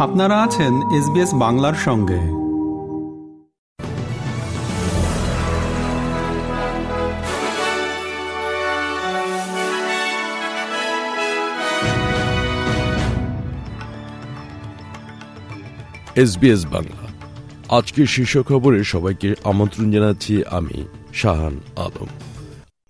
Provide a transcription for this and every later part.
আপনারা আছেন এসবিএস বাংলার সঙ্গে। এসবিএস বাংলা। আজকের শীর্ষ খবরে সবাইকে আমন্ত্রণ জানাচ্ছি আমি শাহান আলম।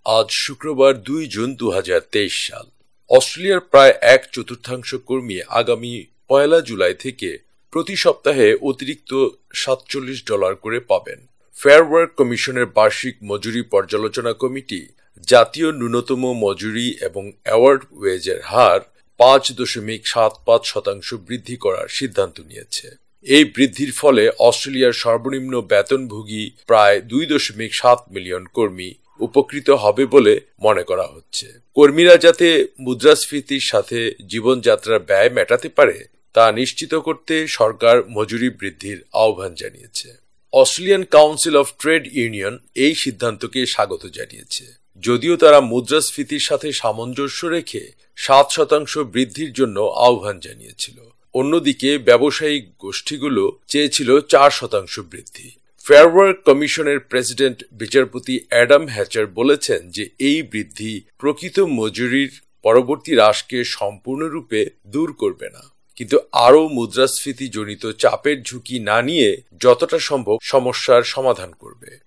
আজ শুক্রবার দুই জুন দু হাজার তেইশ সাল। অস্ট্রেলিয়ার প্রায় এক চতুর্থাংশ কর্মী আগামী পয়লা জুলাই থেকে প্রতি সপ্তাহে অতিরিক্ত সাতচল্লিশ ডলার করে পাবেন। ফেয়ার ওয়ার্ক কমিশনের বার্ষিক মজুরি পর্যালোচনা কমিটি জাতীয় ন্যূনতম মজুরি এবং অ্যাওয়ার্ড ওয়েজের হার পাঁচ দশমিক সাত পাঁচ শতাংশ বৃদ্ধি করার সিদ্ধান্ত নিয়েছে। এই বৃদ্ধির ফলে অস্ট্রেলিয়ার সর্বনিম্ন বেতনভোগী প্রায় দুই দশমিক সাত মিলিয়ন কর্মী উপকৃত হবে বলে মনে করা হচ্ছে। কর্মীরা যাতে মুদ্রাস্ফীতির সাথে জীবনযাত্রার ব্যয় মেটাতে পারে তা নিশ্চিত করতে সরকার মজুরি বৃদ্ধির আহ্বান জানিয়েছে। Australian council of trade union এই সিদ্ধান্তকে স্বাগত জানিয়েছে। যদিও তারা মুদ্রাস্ফীতির সাথে সামঞ্জস্য রেখে সাত শতাংশ বৃদ্ধির জন্য আহ্বান জানিয়েছিল। অন্যদিকে ব্যবসায়িক গোষ্ঠীগুলো চেয়েছিল চার শতাংশ বৃদ্ধি। ফেয়ারওয়ার্ক কমিশনের প্রেসিডেন্ট বিচারপতি অ্যাডাম হ্যাচার বলেছেন যে এই বৃদ্ধি প্রকৃত মজুরির পরবর্তী হ্রাসকে সম্পূর্ণরূপে দূর করবে না। কিন্তু আরও মুদ্রাস্ফীতি জনিত চাপের ঝুঁকি না নিয়ে যতটা সম্ভব সমস্যার সমাধান করবে।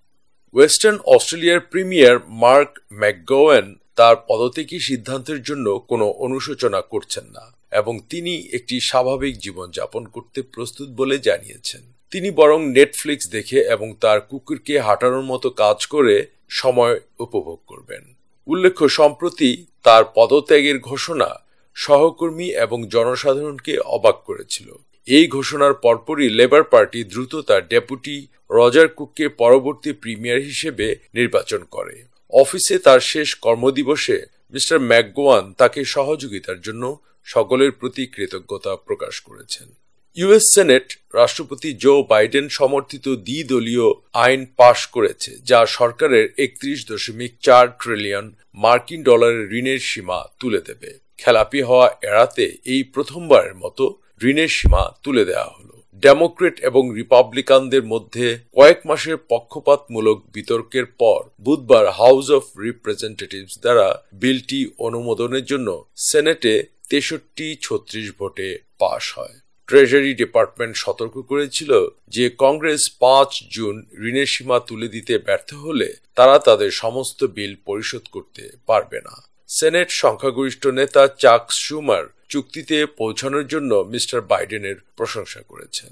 ওয়েস্টার্ন অস্ট্রেলিয়ার প্রিমিয়ার মার্ক ম্যাকগোয়েন তার পদত্যাগী সিদ্ধান্তের জন্য কোনো অনুশোচনা করছেন না এবং তিনি একটি স্বাভাবিক জীবন যাপন করতে প্রস্তুত বলে জানিয়েছেন। তিনি বরং নেটফ্লিক্স দেখে এবং তার কুকুরকে হাঁটানোর মতো কাজ করে সময় উপভোগ করবেন। উল্লেখ্য, সম্প্রতি তার পদত্যাগের ঘোষণা সহকর্মী এবং জনসাধারণকে অবাক করেছিল। এই ঘোষণার পরপরই লেবার পার্টি দ্রুত তার ডেপুটি রজার কুককে পরবর্তী প্রিমিয়ার হিসেবে নির্বাচন করে। অফিসে তার শেষ কর্মদিবসে মিস্টার ম্যাকগোয়ান তাকে সহযোগিতার জন্য সকলের প্রতি কৃতজ্ঞতা প্রকাশ করেছেন। ইউএস সেনেট রাষ্ট্রপতি জো বাইডেন সমর্থিত দ্বিদলীয় আইন পাশ করেছে, যা সরকারের একত্রিশ দশমিক চার ট্রিলিয়ন মার্কিন ডলারের ঋণের সীমা তুলে দেবে। খেলাপি হওয়া এড়াতে এই প্রথমবারের মতো ঋণের সীমা তুলে দেওয়া হলো। ডেমোক্রেট এবং রিপাবলিকানদের মধ্যে কয়েক মাসের পক্ষপাতমূলক বিতর্কের পর বুধবার হাউস অফ রিপ্রেজেন্টেটিভস দ্বারা বিলটি অনুমোদনের জন্য সেনেটে তেষট্টি ছত্রিশ ভোটে পাশ হয়। ট্রেজারি ডিপার্টমেন্ট সতর্ক করেছিল যে কংগ্রেস পাঁচ জুন ঋণের সীমা তুলে দিতে ব্যর্থ হলে তারা তাদের সমস্ত বিল পরিশোধ করতে পারবে না। সেনেট সংখ্যাগরিষ্ঠ নেতা চাক সুমার চুক্তিতে পৌঁছানোর জন্য মিস্টার বাইডেনের প্রশংসা করেছেন।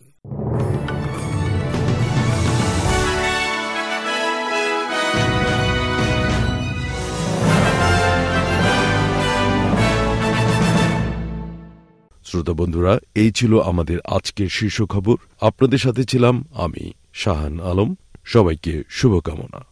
শ্রোতা বন্ধুরা, এই ছিল আমাদের আজকের শীর্ষ খবর। আপনাদের সাথে ছিলাম আমি, শাহান আলম। সবাইকে শুভকামনা।